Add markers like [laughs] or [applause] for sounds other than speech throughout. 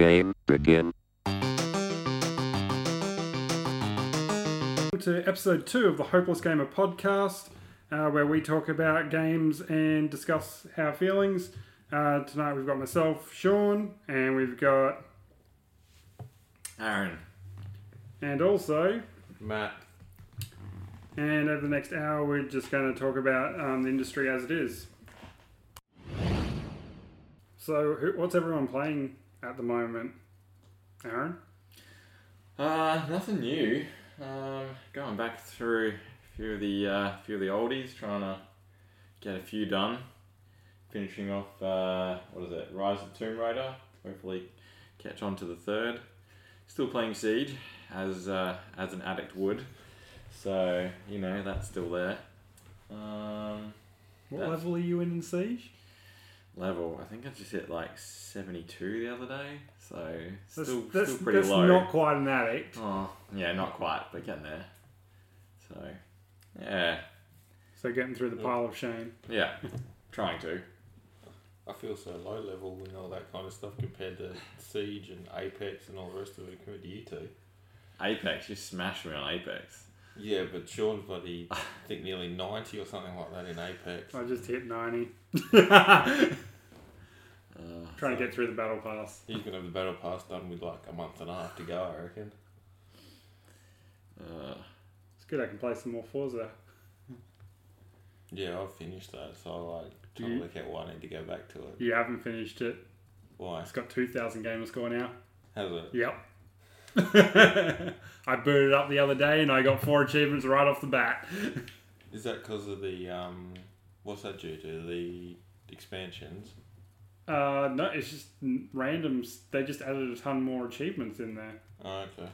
Game begin. to episode two of the Hopeless Gamer podcast, uh, where we talk about games and discuss our feelings. Uh, tonight we've got myself, Sean, and we've got, Aaron. and also, Matt. and over the next hour we're just going to talk about um, the industry as it is. So, who, what's everyone playing at the moment? Aaron? Uh, nothing new. Um, going back through a few of the uh, few of the oldies, trying to get a few done. Finishing off, uh, what is it? Rise of the Tomb Raider. Hopefully, catch on to the third. Still playing Siege, as uh, as an addict would. So you know that's still there. Um, What level are you in in Siege? Level, I think I just hit like seventy two the other day. So That's, still that's, still pretty that's low. not quite an addict. Oh, yeah, not quite, but getting there. So, yeah, So, getting through the pile of shame. yeah, trying to. I feel so low level and all that kind of stuff compared to Siege and Apex and all the rest of it compared to you two. Apex, you smashed me on Apex. Yeah, but Sean's bloody, I think nearly 90 or something like that in Apex. I just hit 90. [laughs] Uh, Trying to get through the battle pass. He's going to have the Battle Pass done with like a month and a half to go, I reckon. uh, It's good I can play some more Forza. Yeah, I've finished that, so I like Do trying you- to work out why I need to go back to it. You haven't finished it. Why? It's got 2,000 gamer score now. Has it? Yep. [laughs] I booted up the other day and I got four achievements right off the bat. [laughs] Is that because of the, um, what's that due to? The expansions? Uh, no, it's just n- random. They just added a ton more achievements in there. Oh, okay.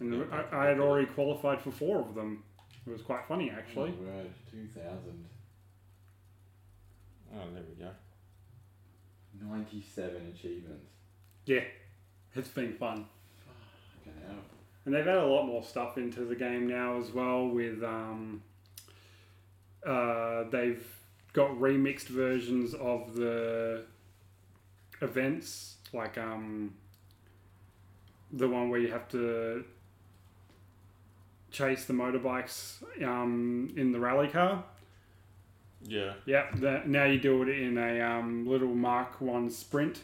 And I, I had already qualified for four of them. It was quite funny, actually. right, 2,000. Oh, there we go. 97 achievements. Yeah, it's been fun. Fucking hell. And they've added a lot more stuff into the game now as well. With um, uh, they've got remixed versions of the events, like um, the one where you have to chase the motorbikes um, in the rally car. Yeah. Yep. That, now you do it in a um, little Mark One Sprint,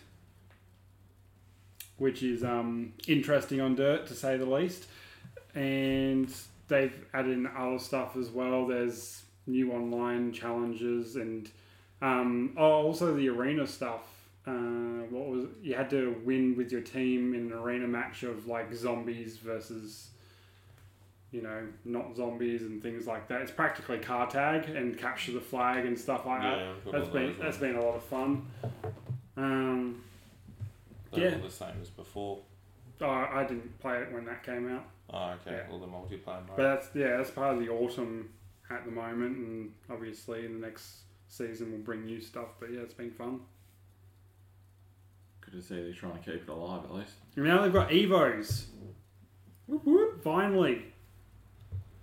which is um, interesting on dirt to say the least. And they've added in other stuff as well. There's new online challenges and um, oh, also the arena stuff. Uh, what was you had to win with your team in an arena match of like zombies versus you know not zombies and things like that. It's practically car tag and capture the flag and stuff like that. Yeah, got That's been that's been a lot of fun. Um, They're yeah. all the same as before. oh, I didn't play it when that came out, Oh, okay. Yeah. All the multiplayer mode. but that's yeah, that's part of the autumn at the moment, and obviously in the next season we'll bring new stuff. But yeah, it's been fun. Good to see they're trying to keep it alive at least. And now they've got Evos. Whoop, whoop, finally.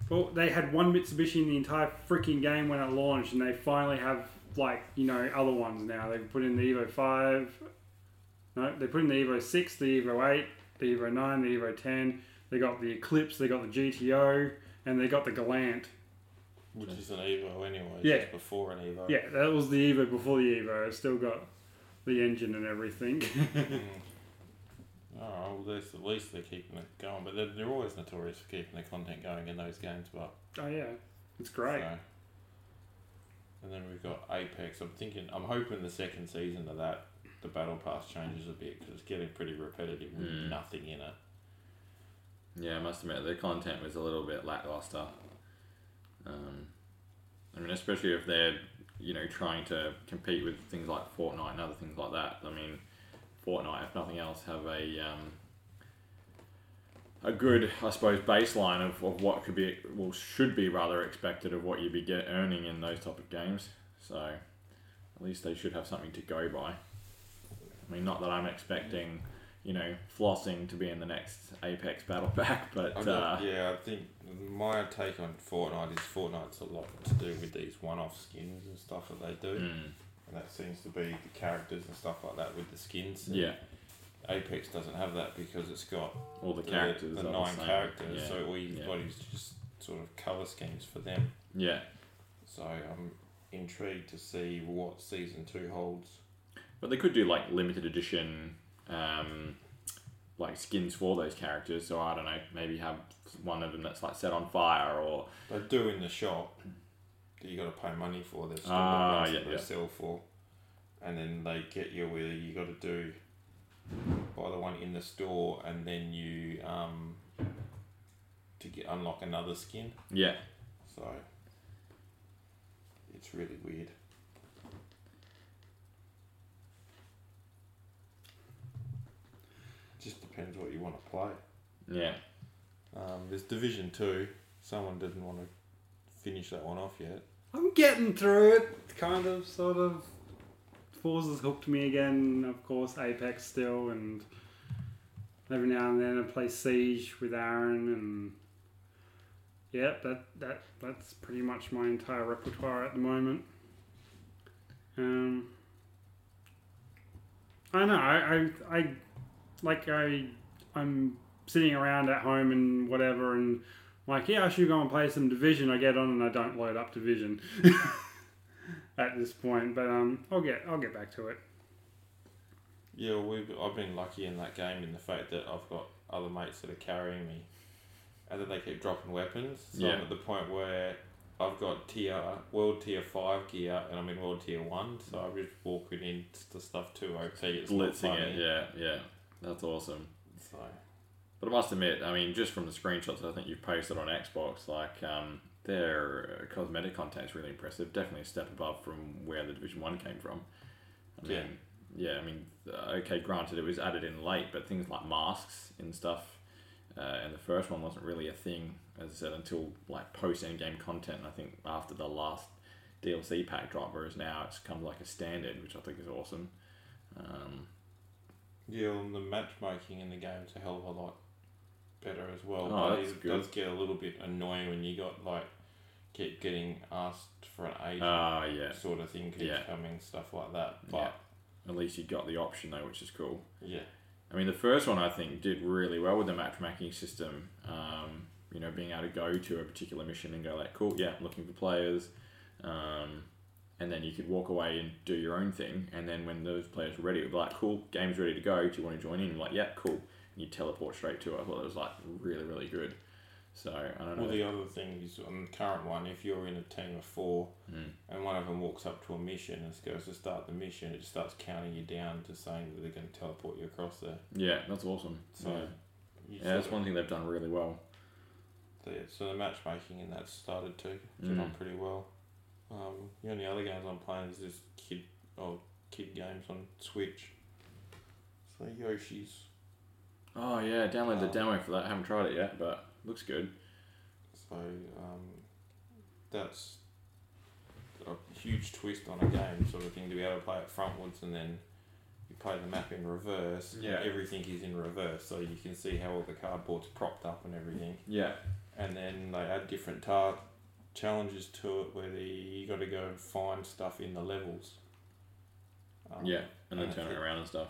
Well, they had one Mitsubishi in the entire freaking game when it launched, and they finally have like you know other ones now. They've put in the Evo Five. No, they put in the Evo Six, the Evo Eight, the Evo Nine, the Evo Ten. They got the Eclipse, they got the GTO, and they got the Galant. Which is an Evo anyway. Yeah. Just before an Evo. Yeah, that was the Evo before the Evo. It's still got the engine and everything. Mm. [laughs] [laughs] Oh, well, at least they're keeping it going. But they're, they're always notorious for keeping the content going in those games. But oh yeah, it's great. So. And then we've got Apex. I'm thinking, I'm hoping the second season of that, the Battle Pass changes a bit because it's getting pretty repetitive with Mm. nothing in it. Yeah, I must admit the content was a little bit lackluster. Um, I mean, especially if they're you know trying to compete with things like Fortnite and other things like that. I mean, Fortnite, if nothing else, have a um, a good, I suppose, baseline of, of what could be, well, should be rather expected of what you'd be get, earning in those type of games. So, at least they should have something to go by. I mean, not that I'm expecting, you know, flossing to be in the next Apex Battle Pack, [laughs] but I uh, yeah, I think my take on Fortnite is Fortnite's a lot to do with these one-off skins and stuff that they do. mm, and that seems to be the characters and stuff like that with the skins. Yeah, Apex doesn't have that because it's got all the characters. the, are nine same. characters, Yeah. so all you've yeah. got is just sort of color schemes for them. yeah, So I'm intrigued to see what season two holds. But they could do like limited edition, um, like skins for those characters. So I don't know, maybe have one of them that's like set on fire or They do in the shop that you got to pay money for. Still Ah, ones yeah, that they yeah. sell for, and then they get you where you got to do buy the one in the store, and then you um to get unlock another skin. yeah, So it's really weird. Just depends what you want to play. yeah. Um, there's Division Two. Someone didn't want to finish that one off yet. I'm getting through it, kind of, sort of. Forza's hooked me again, of course, Apex still, and every now and then I play Siege with Aaron, and yeah, that, that that's pretty much my entire repertoire at the moment. Um, I know, I, I, I like I, I'm sitting around at home and whatever, and like, yeah, I should go and play some Division. I get on and I don't load up Division [laughs] at this point, but um, I'll get I'll get back to it. Yeah, well, we've, I've been lucky in that game in the fact that I've got other mates that are carrying me, and that they keep dropping weapons. So Yeah. I'm at the point where I've got tier world tier five gear, and I'm in world tier one. So I'm just walking into stuff too OP. It's not Blitzing funny. it. Yeah, yeah. That's awesome. So But I must admit, I mean, just from the screenshots I think you've posted on Xbox, like um, their uh, cosmetic content is really impressive. Definitely a step above from where the Division One came from. I mean, Yeah. yeah. I mean, uh, okay, granted it was added in late, but things like masks and stuff, uh, and the first one wasn't really a thing, as I said, until like post end game content. I think after the last DLC pack drop, whereas now it's come like a standard, which I think is awesome. Um, yeah, well, the matchmaking in the game's a hell of a lot better as well. Oh, but that's it good. does get a little bit annoying when you got like keep getting asked for an agent Ah, yeah. sort of thing keeps Yeah. coming, stuff like that. But. At least you got the option though, which is cool. yeah. I mean, the first one I think did really well with the matchmaking system. Um, you know, being able to go to a particular mission and go like, cool, yeah, looking for players, um, and then you could walk away and do your own thing. And then when those players were ready, it'd be like, cool, game's ready to go. Do you want to join in? Like, yeah, cool. And you teleport straight to it. I thought it was like really, really good. So I don't know. Well, the other thing is on the current one, if you're in a team of four Mm. and one of them walks up to a mission and goes to start the mission, it starts counting you down to saying that they're going to teleport you across there. yeah, that's awesome. So yeah, yeah that's one thing they've done really well. the- so the matchmaking in that started to get Mm. on pretty well. Um, the only other games I'm playing is just kid or kid games on Switch. So Yoshi's. Oh yeah, download the Oh. demo for that. I haven't tried it yet, but looks good. So um, that's a huge twist on a game, sort of thing, to be able to play it frontwards and then you play the map in reverse. and Yeah. everything is in reverse, so you can see how all the cardboard's propped up and everything. Yeah. And then they add different tar- challenges to it where the, you got to go and find stuff in the levels. Um, Yeah, and then and turn it think- around and stuff.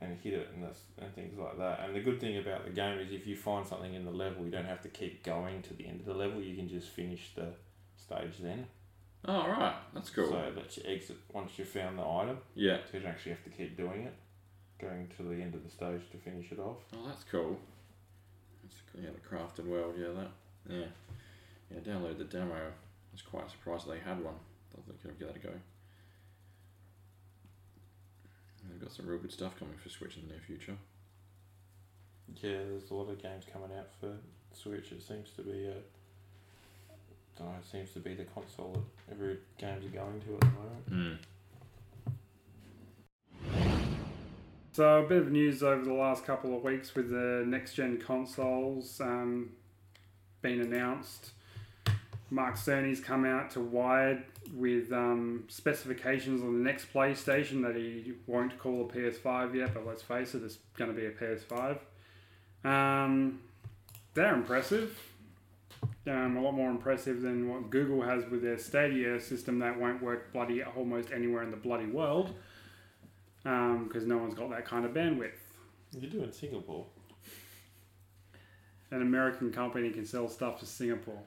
and hit it and and things like that. And the good thing about the game is if you find something in the level, you don't have to keep going to the end of the level. You can just finish the stage then. Oh right, that's cool. So lets you exit once you've found the item. yeah. So you don't actually have to keep doing it, going to the end of the stage to finish it off. Oh, that's cool. That's, yeah, the crafted world. Yeah, that. Yeah. Yeah, download the demo. I was quite surprised they had one. Thought they could have given that a go. They've got some real good stuff coming for Switch in the near future. Yeah, there's a lot of games coming out for Switch. It seems to be a. Don't know, it seems to be the console that every games are going to at the moment. Mm. So a bit of news over the last couple of weeks with the next gen consoles um, being announced. Mark Cerny's come out to Wired with um, specifications on the next PlayStation that he won't call a PS5 yet, but let's face it, it's going to be a PS5. Um, they're impressive. um, a lot more impressive than what Google has with their Stadia system that won't work bloody almost anywhere in the bloody world because no one's got that kind of bandwidth. You do in Singapore. An American company can sell stuff to Singapore.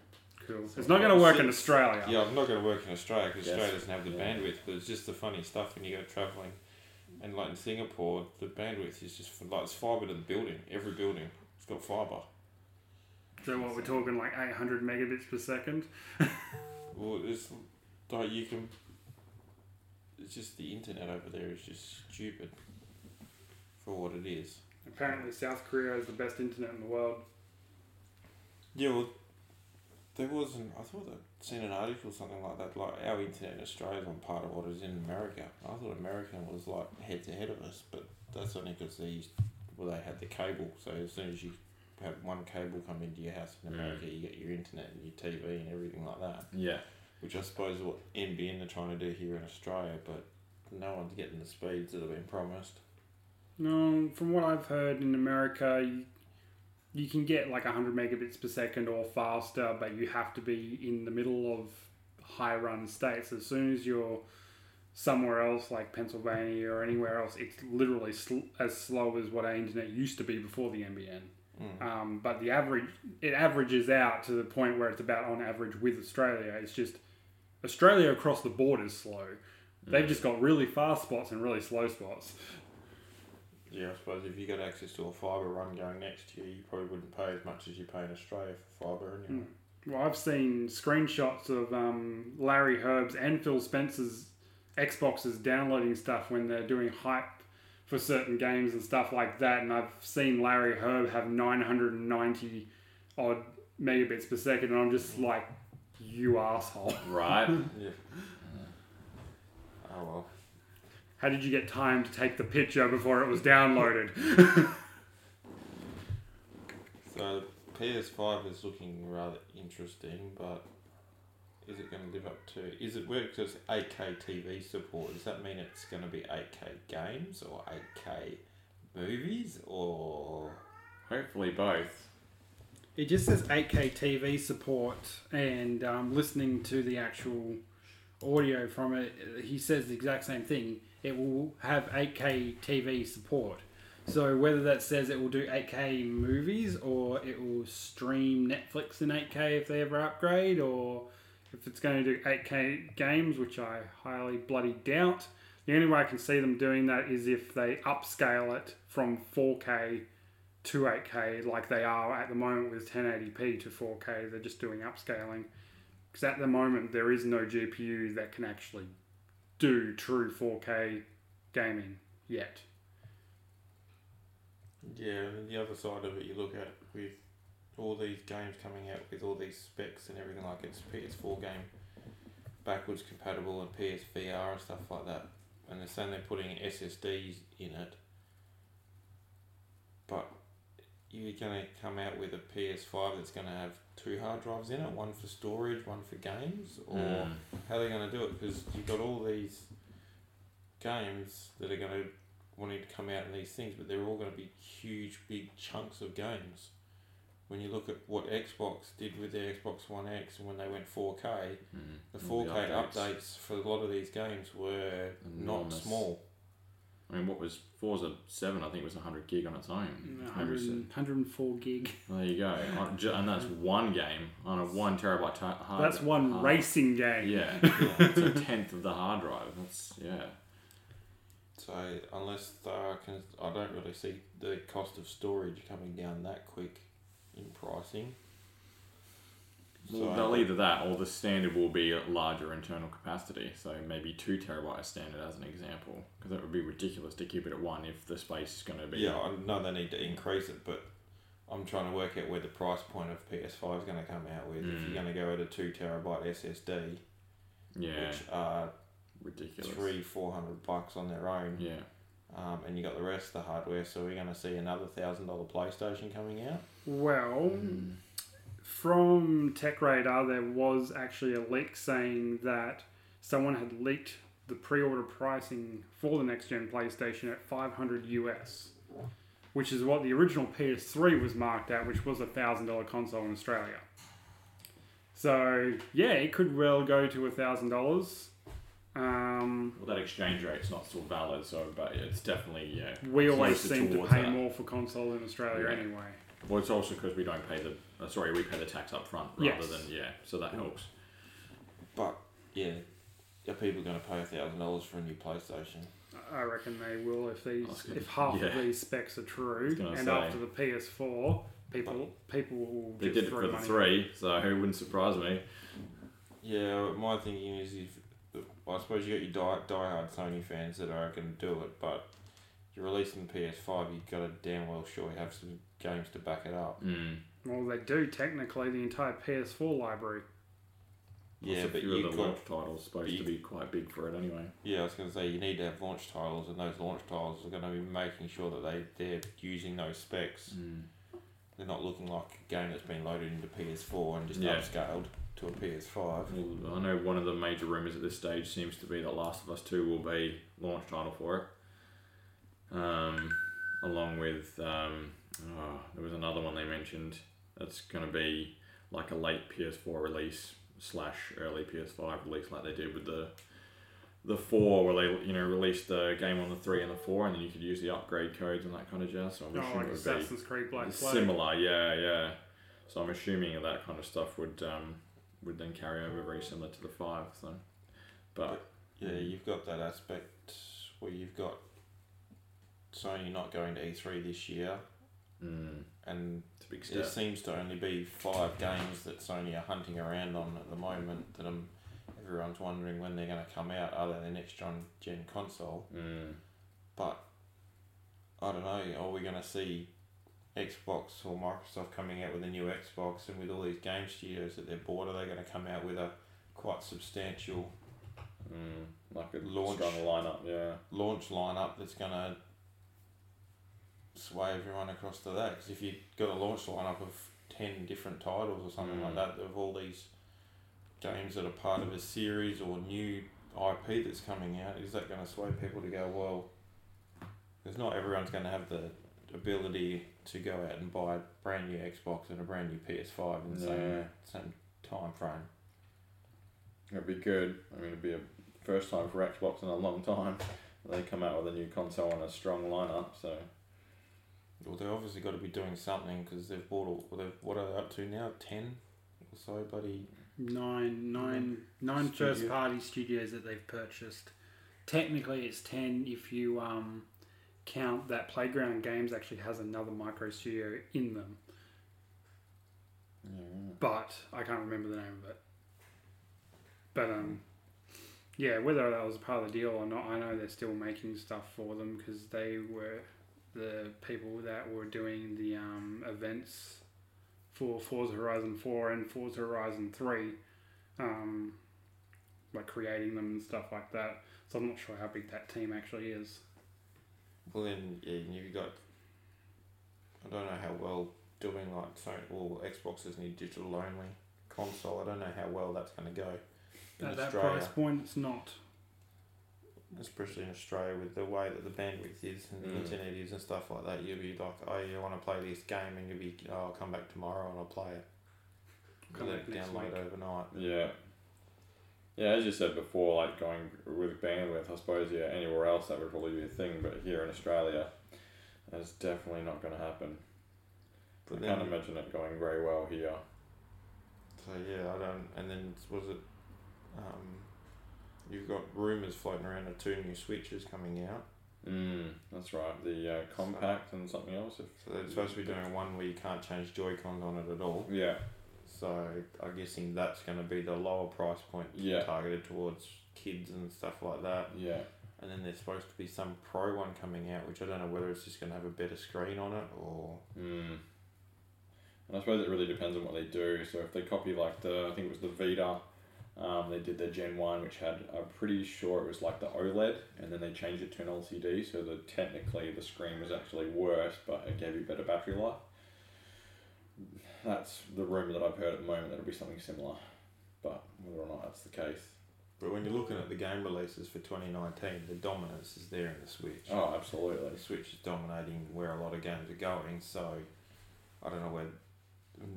Cool. It's not going to work in Australia. Yeah, I'm not going to work in Australia because Yes. Australia doesn't have the Yeah. bandwidth. But it's just the funny stuff when you go travelling, and like in Singapore, the bandwidth is just for, like it's fibre to the building. Every building, it's got fibre. So what we're talking like 800 megabits per second. [laughs] Well, it's like you can. It's just the internet over there is just stupid. For what it is. Apparently, South Korea has the best internet in the world. Yeah, well, there wasn't. I thought I'd seen an article or something like that. Like our internet in Australia is on part of what is in America. I thought American was like head to head of us, but that's only because they used, well they had the cable. So as soon as you have one cable come into your house in Mm. America, you get your internet and your TV and everything like that. Yeah. Which I suppose is what NBN are trying to do here in Australia, but no one's getting the speeds that have been promised. No, from what I've heard in America, you, you can get like 100 megabits per second or faster, but you have to be in the middle of high run states. As soon as you're somewhere else, like Pennsylvania or anywhere else, it's literally sl- as slow as what our internet used to be before the NBN. Mm. Um, but the average, it averages out to the point where it's about on average with Australia. It's just Australia across the board is slow. They've just got really fast spots and really slow spots. Yeah, I suppose if you got access to a fibre run going next to you, you probably wouldn't pay as much as you pay in Australia for fibre anyway. Well, I've seen screenshots of um, Larry Hryb's and Phil Spencer's Xboxes downloading stuff when they're doing hype for certain games and stuff like that. And I've seen Larry Hryb have 990 odd megabits per second, and I'm just like, you asshole. Right. [laughs] Yeah. Oh well. How did you get time to take the picture before it was downloaded? [laughs] So the PS5 is looking rather interesting, but is it going to live up to? Is it where it says 8K TV support? Does that mean it's going to be 8K games or 8K movies or? Hopefully both. It just says 8K TV support, and um, listening to the actual audio from it, he says the exact same thing. It will have 8K TV support. So whether that says it will do 8K movies or it will stream Netflix in 8K if they ever upgrade, or if it's going to do 8K games, which I highly bloody doubt. The only way I can see them doing that is if they upscale it from 4K to 8K like they are at the moment with 1080p to 4K. They're just doing upscaling. Because at the moment, there is no GPU that can actually do true 4K gaming yet. Yeah, and the other side of it, you look at with all these games coming out with all these specs and everything like it's PS4 game backwards compatible and PSVR and stuff like that, and they're saying they're putting SSDs in it, but you're gonna come out with a PS5 that's gonna have two hard drives in it, one for storage, one for games, or Mm. how are they going to do it? Because you've got all these games that are going to wanting to come out in these things, but they're all going to be huge, big chunks of games. When you look at what Xbox did with their Xbox One X and when they went 4K, Mm. the 4K updates. updates. for a lot of these games were not small. I mean, what was Forza 7? I think was 100 gig on its own. Mm, 100, 104 gig. There you go. [laughs] And that's one game on a one terabyte ta- hard That's one hard- racing game. Yeah. [laughs] Yeah. it's a tenth of the hard drive. That's, yeah. so unless uh, they can, I don't really see the cost of storage coming down that quick in pricing. Well, they'll either that or the standard will be a larger internal capacity. So maybe two terabyte standard as an example, because it would be ridiculous to keep it at one if the space is going to be. Yeah, I know they need to increase it, but I'm trying to work out where the price point of PS5 is going to come out with. If Mm. you're going to go at a two terabyte SSD, Yeah, which are ridiculous. three, four hundred bucks on their own, Yeah. um, and you got the rest of the hardware, so we're going to see another thousand dollar PlayStation coming out. Well, Mm. From Tech Radar, there was actually a leak saying that someone had leaked the pre-order pricing for the next gen PlayStation at 500 US, which is what the original PS3 was marked at, which was a thousand dollar console in Australia. So yeah, it could well go to a thousand dollars. Um, Well, that exchange rate's not still valid, so but it's definitely yeah. we always seem to pay that. more for console in Australia Yeah. anyway. Well, it's also because we don't pay the uh, sorry we pay the tax up front rather Yes. than yeah, so that helps. But yeah, are people going to pay a thousand dollars for a new PlayStation? I reckon they will if these gonna- if half of these specs are true, and say. after the PS4, people people will They did it throw for the three, so it wouldn't surprise me. Yeah, my thinking is if I suppose you got your die diehard Sony fans that are going to do it, but you're releasing the PS5, you've got to damn well sure you have some games to back it up. Mm. Well, they do technically the entire PS4 library. Yeah, Also, but few of you the got launch titles supposed you- to be quite big for it anyway. yeah. I was going to say you need to have launch titles, and those launch titles are going to be making sure that they they're using those specs. Mm. They're not looking like a game that's been loaded into PS4 and just Yeah. upscaled to a PS5. Well, I know one of the major rumours at this stage seems to be that Last of Us Two will be launch title for it. Um, along with um, oh, there was another one they mentioned that's going to be like a late PS4 release slash early PS5 release, like they did with the the four, where they you know released the game on the three and the four, and then you could use the upgrade codes and that kind of jazz. So I'm Oh, assuming like it would be Assassin's Creed Black Flag. similar, yeah, yeah. So I'm assuming that, that kind of stuff would um, would then carry over very similar to the five. So, but Yeah, you've got that aspect where you've got Sony not going to E3 this year, mm, and big there seems to only be five games that Sony are hunting around on at the moment that I'm, everyone's wondering when they're going to come out, other than the next gen, gen console. Mm, But I don't know, are we going to see Xbox or Microsoft coming out with a new Xbox and with all these game studios that they're bought, are they going to come out with a quite substantial mm, like a Launch. lineup, yeah. launch lineup that's going to sway everyone across to that. Because if you've got a launch lineup of 10 different titles or something like Mm. that, of all these games that are part of a series or new IP that's coming out, is that going to sway people to go, well, because not everyone's going to have the ability to go out and buy a brand new Xbox and a brand new PS5 in the same, same time frame. It'd be good. I mean, it'd be a first time for Xbox in a long time. They come out with a new console and a strong lineup, so Well, they've obviously got to be doing something because they've bought all. Well, they've, what are they up to now? Ten or so, buddy. Nine, nine, nine Studio. first party studios that they've purchased. Technically, it's ten if you um, count that Playground Games actually has another micro studio in them, yeah. but I can't remember the name of it. But um, yeah, whether that was part of the deal or not, I know they're still making stuff for them because they were the people that were doing the um, events for Forza Horizon 4 and Forza Horizon 3, um, like creating them and stuff like that. So I'm not sure how big that team actually is. Well, then yeah, you've got. I don't know how well doing like Sony well Xbox's new digital only console. I don't know how well that's going to go in At that price point, it's not. Especially in Australia with the way that the bandwidth is and the Mm. internet is and stuff like that. You'll be like, oh, you want to play this game, and you'll be, oh, I'll come back tomorrow and I'll play it. Come Let back it download week. overnight. Yeah. Yeah, as you said before, like going with bandwidth, I suppose, yeah, anywhere else that would probably be a thing, but here in Australia, that's definitely not going to happen. But I then, can't imagine it going very well here. so yeah, I don't. And then was it? Um, you've got rumors floating around of two new switches coming out. Mm, that's right. The uh, compact and something else. If So they're supposed to be doing one where you can't change Joy Cons on it at all. yeah, So I'm guessing that's going to be the lower price point Yeah. targeted towards kids and stuff like that. yeah, And then there's supposed to be some pro one coming out, which I don't know whether it's just going to have a better screen on it or. mm. And I suppose it really depends on what they do. So if they copy like the, I think it was the Vita, um, they did their Gen One, which had, I'm pretty sure it was like the OLED, and then they changed it to an LCD, so that technically the screen was actually worse, but it gave you better battery life. That's the rumor that I've heard at the moment. That'll be something similar, but whether or not that's the case. But when you're looking at the game releases for 2019, the dominance is there in the Switch. Oh, absolutely. The Switch is dominating where a lot of games are going, so I don't know where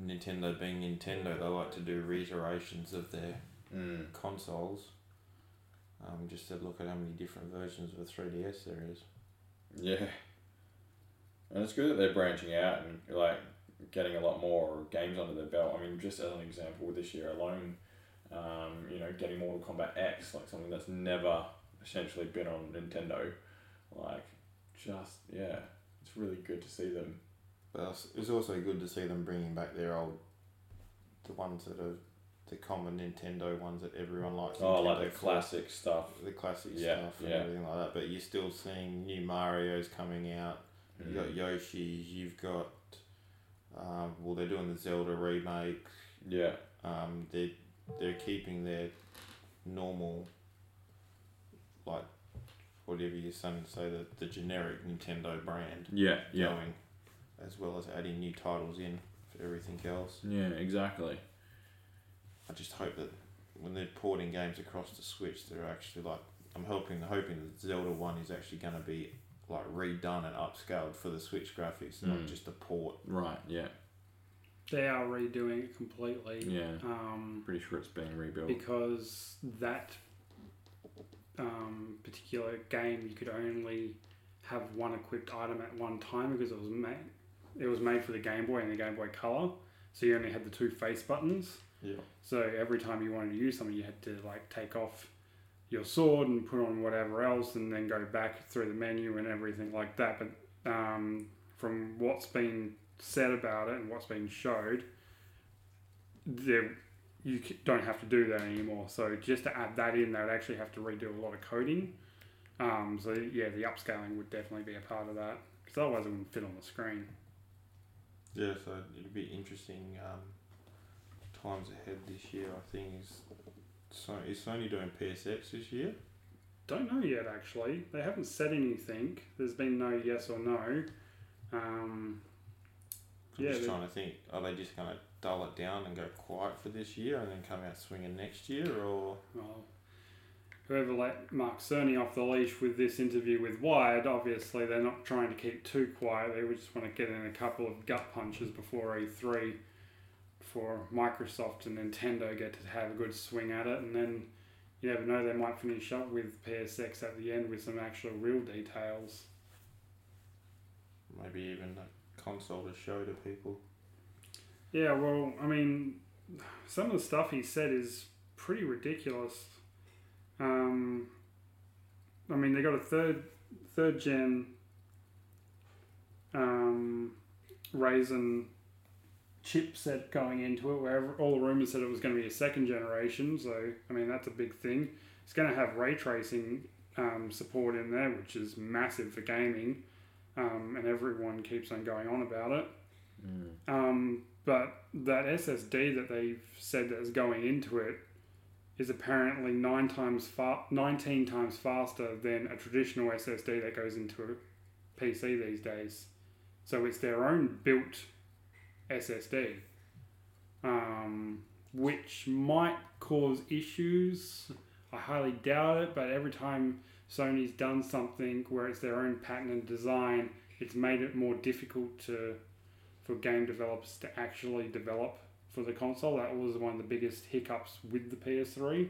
Nintendo being Nintendo, they like to do reiterations of their Mm. consoles. Um, just to look at how many different versions of a 3DS there is. Yeah. And it's good that they're branching out and like getting a lot more games under their belt. I mean, just as an example, this year alone, um, you know, getting Mortal Kombat X, like something that's never essentially been on Nintendo, like just yeah, it's really good to see them. But it's- also good to see them bringing back their old, the ones that are the common Nintendo ones that everyone likes. Oh, like the for. classic stuff. the classic Yeah, stuff and yeah. everything like that. But you're still seeing new Mario's coming out. You've got Mm. Yoshi's. You've got, um, well, they're doing the Zelda remake. Yeah, Um, they they're keeping their normal, like, whatever you're saying, say the the generic Nintendo brand yeah, yeah, going, as well as adding new titles in for everything else. yeah, exactly. I just hope that when they're porting games across the Switch, they're actually like I'm hoping hoping that Zelda One is actually going to be like redone and upscaled for the Switch graphics, not Mm. just a port. Right, yeah, They are redoing it completely. yeah. Um, Pretty sure it's being rebuilt. because that um, particular game you could only have one equipped item at one time because it was made it was made for the Game Boy and the Game Boy Color, so you only had the two face buttons. Yeah. So every time you wanted to use something, you had to like take off your sword and put on whatever else, and then go back through the menu and everything like that. But um, from what's been said about it and what's been showed, there you don't have to do that anymore. So just to add that in, they would actually have to redo a lot of coding. Um, so yeah, the upscaling would definitely be a part of that because otherwise it wouldn't fit on the screen. Yeah, so it'd be interesting um, times ahead this year. I think is so is Sony doing PSX this year? Don't know yet actually. They haven't said anything. There's been no yes or no. Um, I'm Yeah, just trying to think. Are they just going to dull it down and go quiet for this year and then come out swinging next year, or well, whoever let Mark Cerny off the leash with this interview with Wired, obviously they're not trying to keep too quiet. They would just want to get in a couple of gut punches before E3, before Microsoft and Nintendo get to have a good swing at it, and then you never know, they might finish up with PSX at the end with some actual real details. maybe even a console to show to people? Yeah, well, I mean, some of the stuff he said is pretty ridiculous. Um, I mean, they got a third third gen um, Ryzen chipset going into it, where all the rumors said it was going to be a second generation. So, I mean, that's a big thing. It's going to have ray tracing um, support in there, which is massive for gaming, um, and everyone keeps on going on about it. Mm. Um, but that SSD that they've said that is going into it is apparently nine times fa- 19 times faster than a traditional SSD that goes into a PC these days. So it's their own built SSD, um, which might cause issues. I highly doubt it, but every time Sony's done something where it's their own pattern and design, it's made it more difficult to for game developers to actually develop for the console. That was one of the biggest hiccups with the PS3.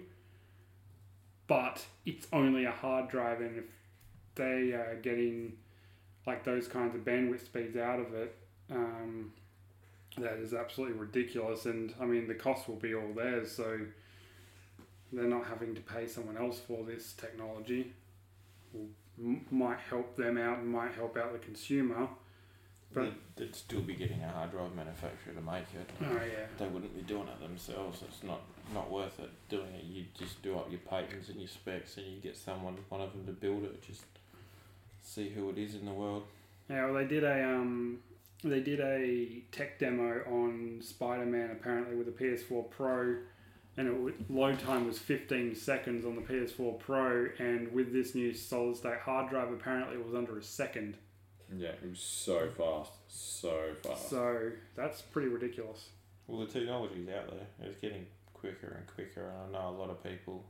But it's only a hard drive, and if they are getting like those kinds of bandwidth speeds out of it, um, that is absolutely ridiculous. And I mean, the cost will be all theirs, so they're not having to pay someone else for this technology. Will, m- might help them out and might help out the consumer. But- they'd, they'd still be getting a hard drive manufacturer to make it. Oh yeah. They wouldn't be doing it themselves. It's not not worth it doing it. You just do up your patents and your specs, and you get someone, one of them, to build it. Just see who it is in the world. Yeah, well, they did a um, they did a tech demo on Spider Man apparently with a PS4 Pro, and it load time was 15 seconds on the PS4 Pro, and with this new solid state hard drive, apparently it was under a second. Yeah, it was so fast, so fast. So that's pretty ridiculous. Well, the technology's out there. It's getting quicker and quicker, and I know a lot of people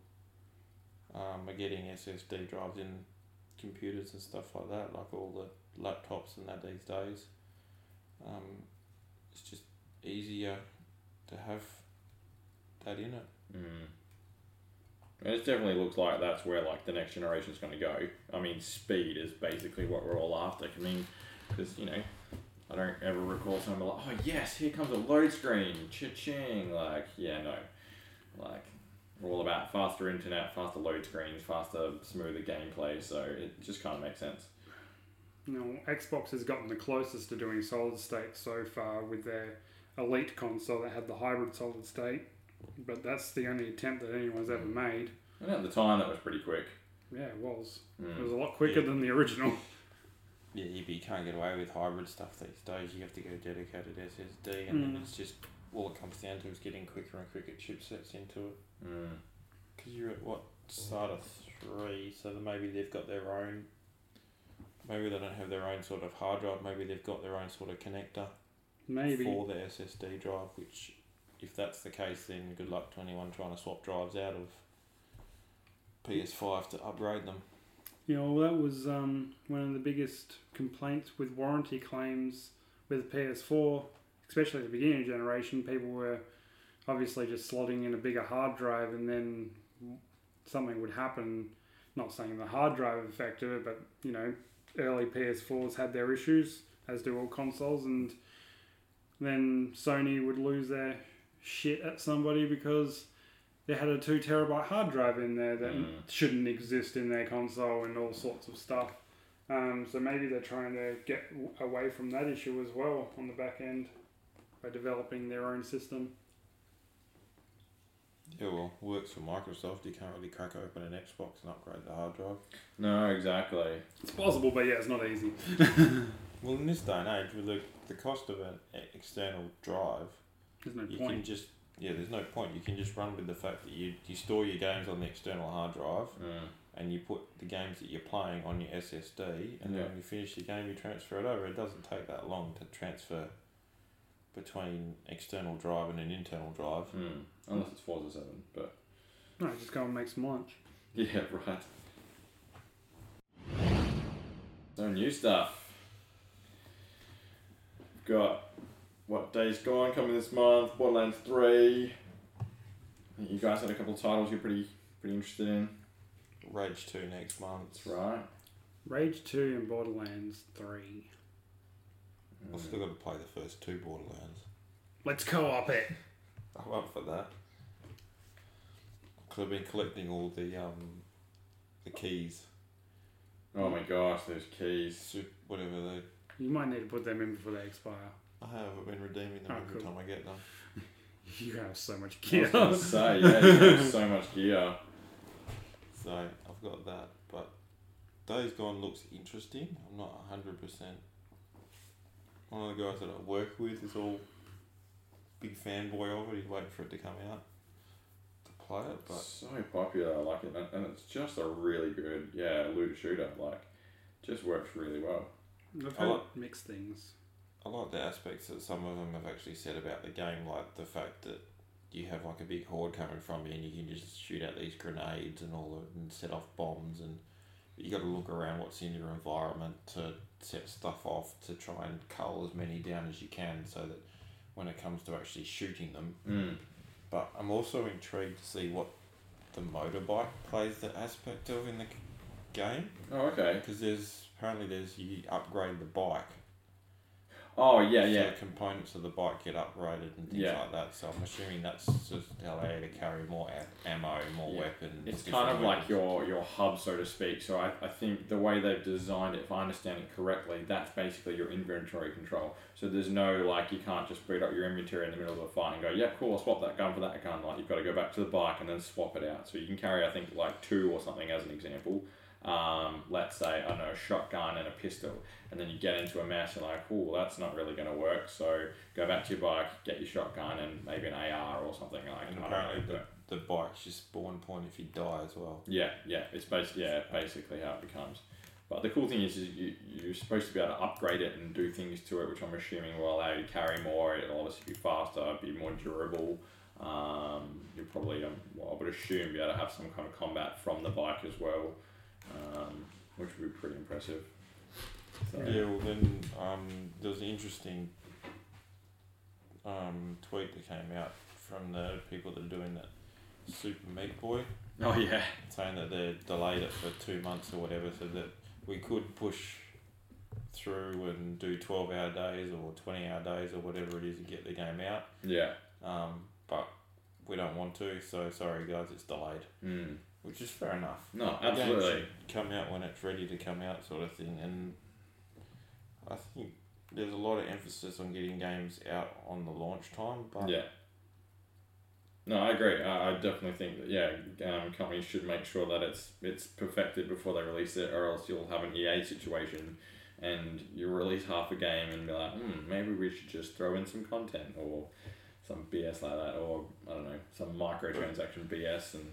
um, are getting SSD drives in computers and stuff like that, like all the laptops and that these days. Um, it's just easier to have that in it. Mm. And it definitely looks like that's where like the next generation is going to go. I mean, speed is basically what we're all after. I mean, because you know, I don't ever recall someone like, "Oh yes, here comes a load screen, cha-ching!" Like, yeah, no, like we're all about faster internet, faster load screens, faster, smoother gameplay. So it just kind of makes sense. You know, Xbox has gotten the closest to doing solid state so far with their Elite console that had the hybrid solid state, but that's the only attempt that anyone's ever made. And at the time, that was pretty quick. Yeah, it was. It Mm. was a lot quicker Yeah. than the original. [laughs] Yeah, you, you can't get away with hybrid stuff these days. You have to go dedicated SSD, and then Mm. it's just all it comes down to is getting quicker and quicker chipsets into it. Mm. Because you're at what SATA three, so then maybe they've got their own. Maybe they don't have their own sort of hard drive. Maybe they've got their own sort of connector Maybe. for the SSD drive. Which, if that's the case, then good luck to anyone trying to swap drives out of PS5 to upgrade them. Yeah, well, that was um, one of the biggest complaints with warranty claims with PS4, especially at the beginning of the generation. People were obviously just slotting in a bigger hard drive and then something would happen. Not saying the hard drive affected it, but you know, early PS4s had their issues, as do all consoles, and then Sony would lose their shit at somebody because they had a two terabyte hard drive in there that Mm. shouldn't exist in their console and all sorts of stuff. Um, so maybe they're trying to get away from that issue as well on the back end by developing their own system. Yeah, well, works for Microsoft. You can't really crack open an Xbox and upgrade the hard drive. No, exactly. It's possible, but yeah, it's not easy. [laughs] [laughs] Well, in this day and age, with the, the cost of an e- external drive, There's no you can just yeah, there's no point. You can just run with the fact that you, you store your games on the external hard drive Mm. and you put the games that you're playing on your SSD, and then when you finish the game, you transfer it over. It doesn't take that long to transfer between external drive and an internal drive. Mm. Unless it's four Forza 7, but No, just go and make some lunch. [laughs] yeah, right. So, new stuff. We've got what Days Gone coming this month, Borderlands 3. You guys had a couple of titles you're pretty pretty interested in. Rage two next month. That's right. Rage 2 and Borderlands 3. I've still got to play the first two Borderlands. Let's co op it. [laughs] I'm up for that. Cause I've been collecting all the um, the keys, Oh my gosh, those keys. soup, whatever they. You might need to put them in before they expire. I have. I've been redeeming them Oh, every cool. time I get them. [laughs] You have so much I gear. was gonna say, yeah, you have so much gear. [laughs] So I've got that, but Days Gone looks interesting. I'm not hundred percent. One of the guys that I work with is all big fanboy of it. He's waiting for it to come out to play it, but so popular, I like it, and, and it's just a really good, yeah, looter shooter. Like, just works really well. I've I heard like- mixed things. I like the aspects that some of them have actually said about the game, like the fact that you have like a big horde coming from you and you can just shoot out these grenades and all of and set off bombs and you got to look around what's in your environment to set stuff off to try and cull as many down as you can so that when it comes to actually shooting them. Mm. But I'm also intrigued to see what the motorbike plays the aspect of in the game Oh, okay. because there's apparently there's you upgrade the bike Oh, yeah, so yeah. components of the bike get upgraded and things Yeah. like that. So I'm assuming that's just allow you to carry more ammo, more Yeah. weapons. It's kind of like your, your hub, so to speak. So I, I think the way they've designed it, if I understand it correctly, that's basically your inventory control. So there's no, like, you can't just boot up your inventory in the middle of a fight and go, yeah, cool, I'll swap that gun for that gun. Like, you've got to go back to the bike and then swap it out. So you can carry, I think, like two or something as an example. Um, let's say, I don't know, a shotgun and a pistol. And then you get into a mess, you're like, oh, that's not really going to work. So go back to your bike, get your shotgun and maybe an AR or something like And I don't know, apparently but- the, the bike's just spawn point if you die as well. yeah, yeah, it's basically yeah, basically how it becomes. But the cool thing is, is you you're supposed to be able to upgrade it and do things to it, which I'm assuming will allow you to carry more. It'll obviously be faster, be more durable. Um, you'll probably, um, well, I would assume, be able to have some kind of combat from the bike as well, um, which would be pretty impressive. So, Yeah, well then um, there was an interesting um, tweet that came out from the people that are doing that Super Meat Boy, Oh yeah. saying that they delayed it for two months or whatever, so that we could push through and do twelve hour days or twenty hour days or whatever it is to get the game out. Yeah. Um, but we don't want to, so sorry guys, it's delayed, Mm. Which is fair enough. No, absolutely. come out when it's ready to come out, sort of thing. And I think there's a lot of emphasis on getting games out on the launch time, but Yeah. No, I agree. I, I definitely think that yeah, um, companies should make sure that it's it's perfected before they release it, or else you'll have an EA situation, and you release half a game and be like, hmm, maybe we should just throw in some content or some BS like that, or I don't know, some microtransaction BS, and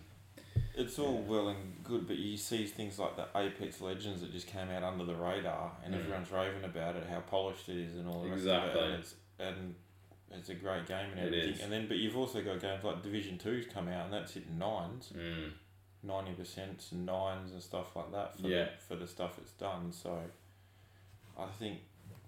it's all well and good. But you see things like the Apex Legends that just came out under the radar, and Mm. everyone's raving about it, how polished it is, and all the rest of it. And it's, and it's a great game and everything. is. And then, but you've also got games like Division 2's come out, and that's hitting nines. mm, ninety percent nines and stuff like that for Yeah. the, for the stuff it's done. So I think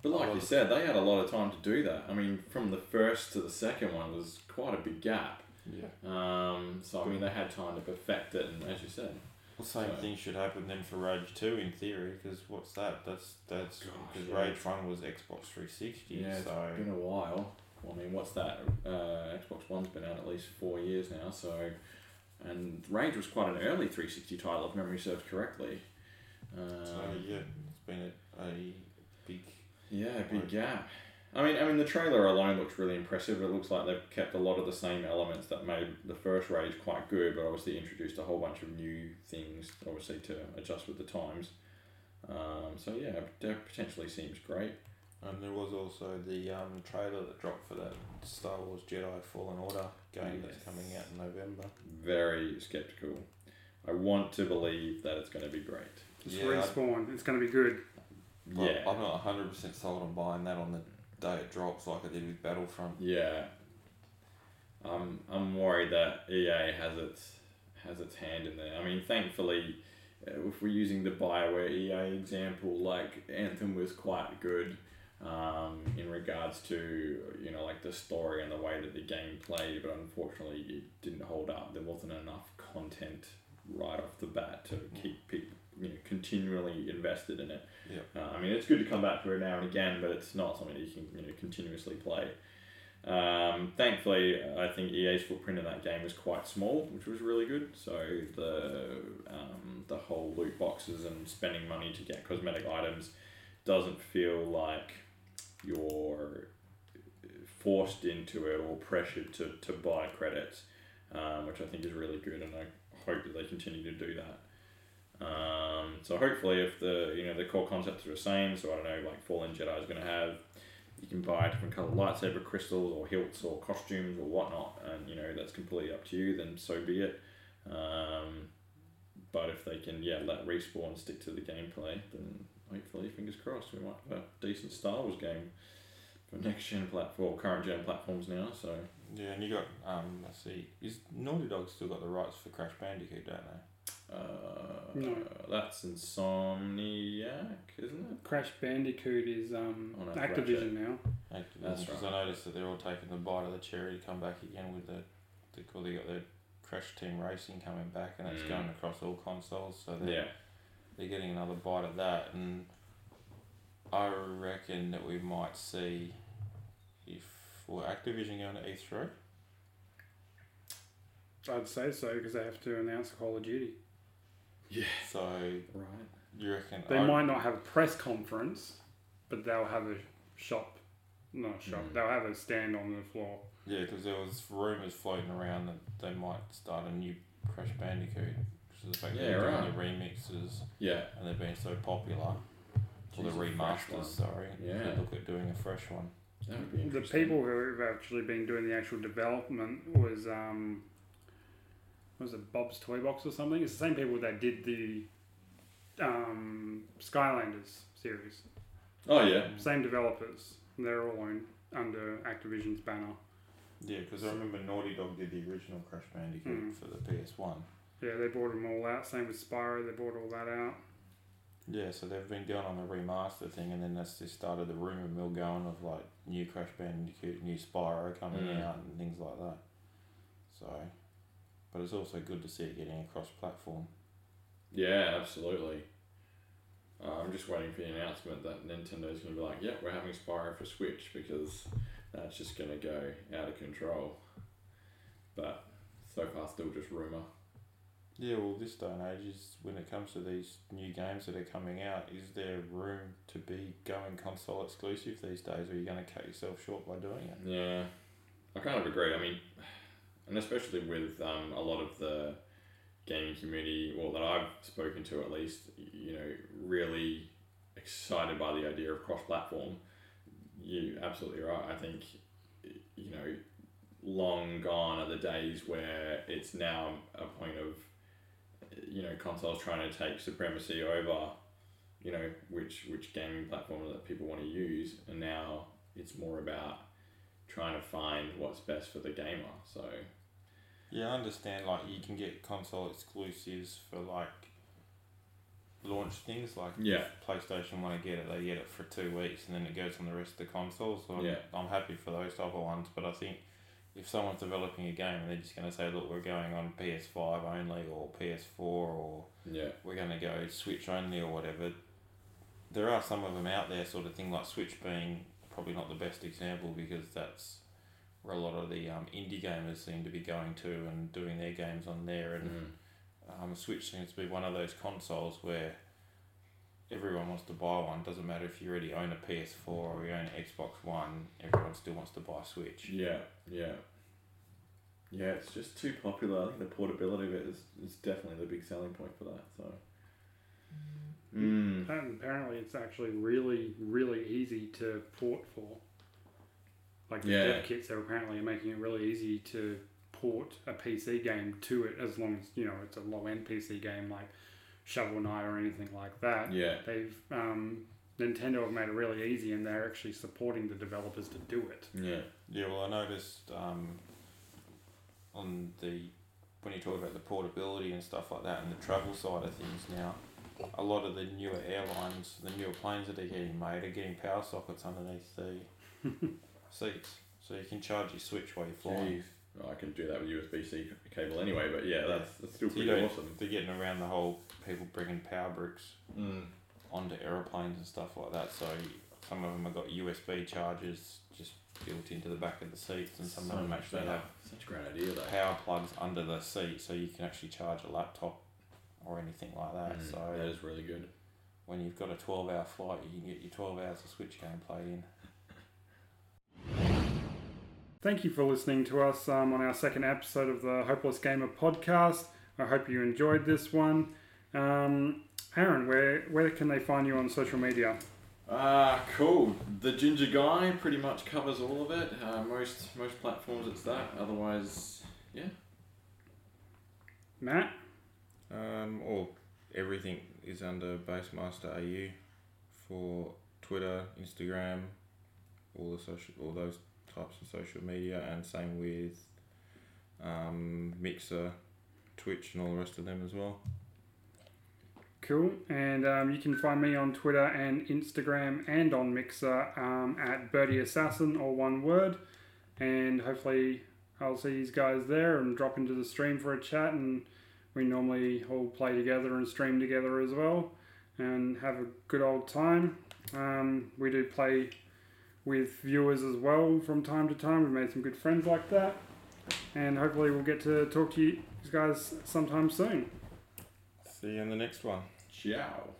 But like you said, they had a lot of time to do that. I mean, from the first to the second one was quite a big gap. Yeah. Um, so I mean, they had time to perfect it, and as you said, Well, same So- thing should happen then for Rage Two in theory, because what's that? That's that's Gosh, because yeah. Rage One was Xbox Three Sixty. Yeah, it's so been a while. Well, I mean, what's that? Uh, Xbox One's been out at least four years now, so. And Rage was quite an early 360 title, if memory serves correctly. Um, so yeah, it's been a, a big yeah, a big gap. I mean, I mean, the trailer alone looks really impressive. It looks like they've kept a lot of the same elements that made the first Rage quite good, but obviously introduced a whole bunch of new things, obviously to adjust with the times. Um, so yeah, it potentially seems great. And there was also the um, trailer that dropped for that Star Wars Jedi Fallen Order game that's coming out in November. very skeptical. I want to believe that it's going to be great. It's Yeah, I- respawn. It's going to be good. But yeah, I'm not 100% sold on buying that on the day it drops like I did with Battlefront. yeah. I'm I'm worried that EA has its has its hand in there. I mean, thankfully, uh, if we're using the Bioware EA example, like Anthem was quite good. Um, in regards to you know like the story and the way that the game played, but unfortunately it didn't hold up. There wasn't enough content right off the bat to keep people you know continually invested in it. Yeah. Uh, I mean, it's good to come back to it now and again, but it's not something that you can you know continuously play. Um, thankfully, I think EA's footprint in that game was quite small, which was really good. So the um, the whole loot boxes and spending money to get cosmetic items doesn't feel like you're forced into it or pressured to, to buy credits, um, which I think is really good, and I hope that they continue to do that. Um, so hopefully, if the you know the core concepts are the same, so I don't know, like Fallen Jedi is going to have, you can buy different color lightsaber crystals or hilts or costumes or whatnot, and you know that's completely up to you. Then so be it. Um, but if they can, yeah, let respawn stick to the gameplay, then hopefully, fingers crossed, we might have a decent Star Wars game for next gen platform, current gen platforms now. So Yeah, and you got um. Let's see, is Naughty Dog still got the rights for Crash Bandicoot, don't they? Uh, No. that's Insomniac, isn't it? Crash Bandicoot is um, Oh, no, Activision now. That's Because right. I noticed that they're all taking the bite of the cherry to come back again with the, the well, they got the Crash Team Racing coming back, and it's Mm. going across all consoles, so they're Yeah. they're getting another bite of that, and I reckon that we might see if well Activision going to E three. I'd say so because they have to announce Call of Duty. So Right. you reckon They I- might not have a press conference, but they'll have a shop. Not a shop. Mm. They'll have a stand on the floor. Yeah, because there was rumours floating around that they might start a new Crash Bandicoot. Because of the fact Yeah, that they're right. doing the remixes Yeah. and they've been so popular. Or the Jeez, a fresh remasters, sorry. Yeah. They look at doing a fresh one. That would be The people who have actually been doing the actual development was um, was it Bob's Toy Box or something? It's the same people that did the um, Skylanders series. Oh yeah. Same developers. They're all owned under Activision's banner. Yeah, because I remember Naughty Dog did the original Crash Bandicoot Mm. for the PS1. Yeah, they bought them all out. Same with Spyro. They bought all that out. Yeah, so they've been going on the remaster thing, and then that's just started the rumor mill going of like new Crash Bandicoot, new Spyro coming Mm. out, and things like that. So, but it's also good to see it getting across platform. Yeah, absolutely. Uh, I'm just waiting for the announcement that Nintendo's going to be like, yep, we're having Spyro for Switch because that's just going to go out of control. But so far, still just rumour. Yeah, well, this day and age is when it comes to these new games that are coming out, is there room to be going console exclusive these days, or are you going to cut yourself short by doing it? Yeah, I kind of agree. I mean, and especially with um, a lot of the gaming community, well, that I've spoken to at least, you know, really excited by the idea of cross platform. You absolutely right. I think, you know, long gone are the days where it's now a point of, you know, consoles trying to take supremacy over, you know, which which gaming platform that people want to use, and now it's more about trying to find what's best for the gamer. So Yeah, I understand. Like you can get console exclusives for like launch things. Like Yeah. if PlayStation want to get it, they get it for two weeks, and then it goes on the rest of the consoles. So I'm, Yeah. I'm happy for those type of ones. But I think if someone's developing a game and they're just going to say, look, we're going on PS5 only or PS4 or yeah, we're going to go Switch only or whatever. There are some of them out there, sort of thing, like Switch being probably not the best example because that's where a lot of the um, indie gamers seem to be going to and doing their games on there. And mm, um, Switch seems to be one of those consoles where everyone wants to buy one. Doesn't matter if you already own a PS4 or you own an Xbox One, everyone still wants to buy Switch. yeah, yeah, yeah. It's just too popular. I think the portability of it is, is definitely the big selling point for that. So. Mm. And apparently, it's actually really, really easy to port for. Like the Yeah. dev kits are apparently making it really easy to port a PC game to it, as long as you know it's a low end PC game like Shovel Knight or anything like that. Yeah, They've um, Nintendo have made it really easy, and they're actually supporting the developers to do it. yeah, Yeah, well, I noticed um, on the when you talk about the portability and stuff like that, and the travel side of things now, a lot of the newer airlines, the newer planes that are getting made, are getting power sockets underneath the seats, so you can charge your Switch while you're flying. Well, I can do that with USB C cable anyway, but yeah, that's, that's still So pretty awesome. They're getting around the whole people bringing power bricks Mm. onto aeroplanes and stuff like that. So some of them have got USB chargers just built into the back of the seats, and some So of them actually better. have Such a great idea though. power plugs under the seat so you can actually charge a laptop or anything like that. Mm, So that is really good. when you've got a 12 hour flight, you can get your 12 hours of Switch gameplay in. Thank you for listening to us um, on our second episode of the Hopeless Gamer podcast. I hope you enjoyed this one. Um, Aaron, where where can they find you on social media? Ah, cool. The Ginger Guy pretty much covers all of it. Uh, most most platforms it's that. Otherwise, yeah. Matt? Um, or everything is under Basemaster AU for Twitter, Instagram, all the social, all those types of social media, and same with um, Mixer, Twitch, and all the rest of them as well. Cool. And um, you can find me on Twitter and Instagram and on Mixer um, at Birdie Assassin, or one word. And hopefully, I'll see these guys there and drop into the stream for a chat. And we normally all play together and stream together as well and have a good old time. Um, we do play with viewers as well from time to time. We've made some good friends like that. And hopefully, we'll get to talk to you guys sometime soon. See you in the next one. Ciao.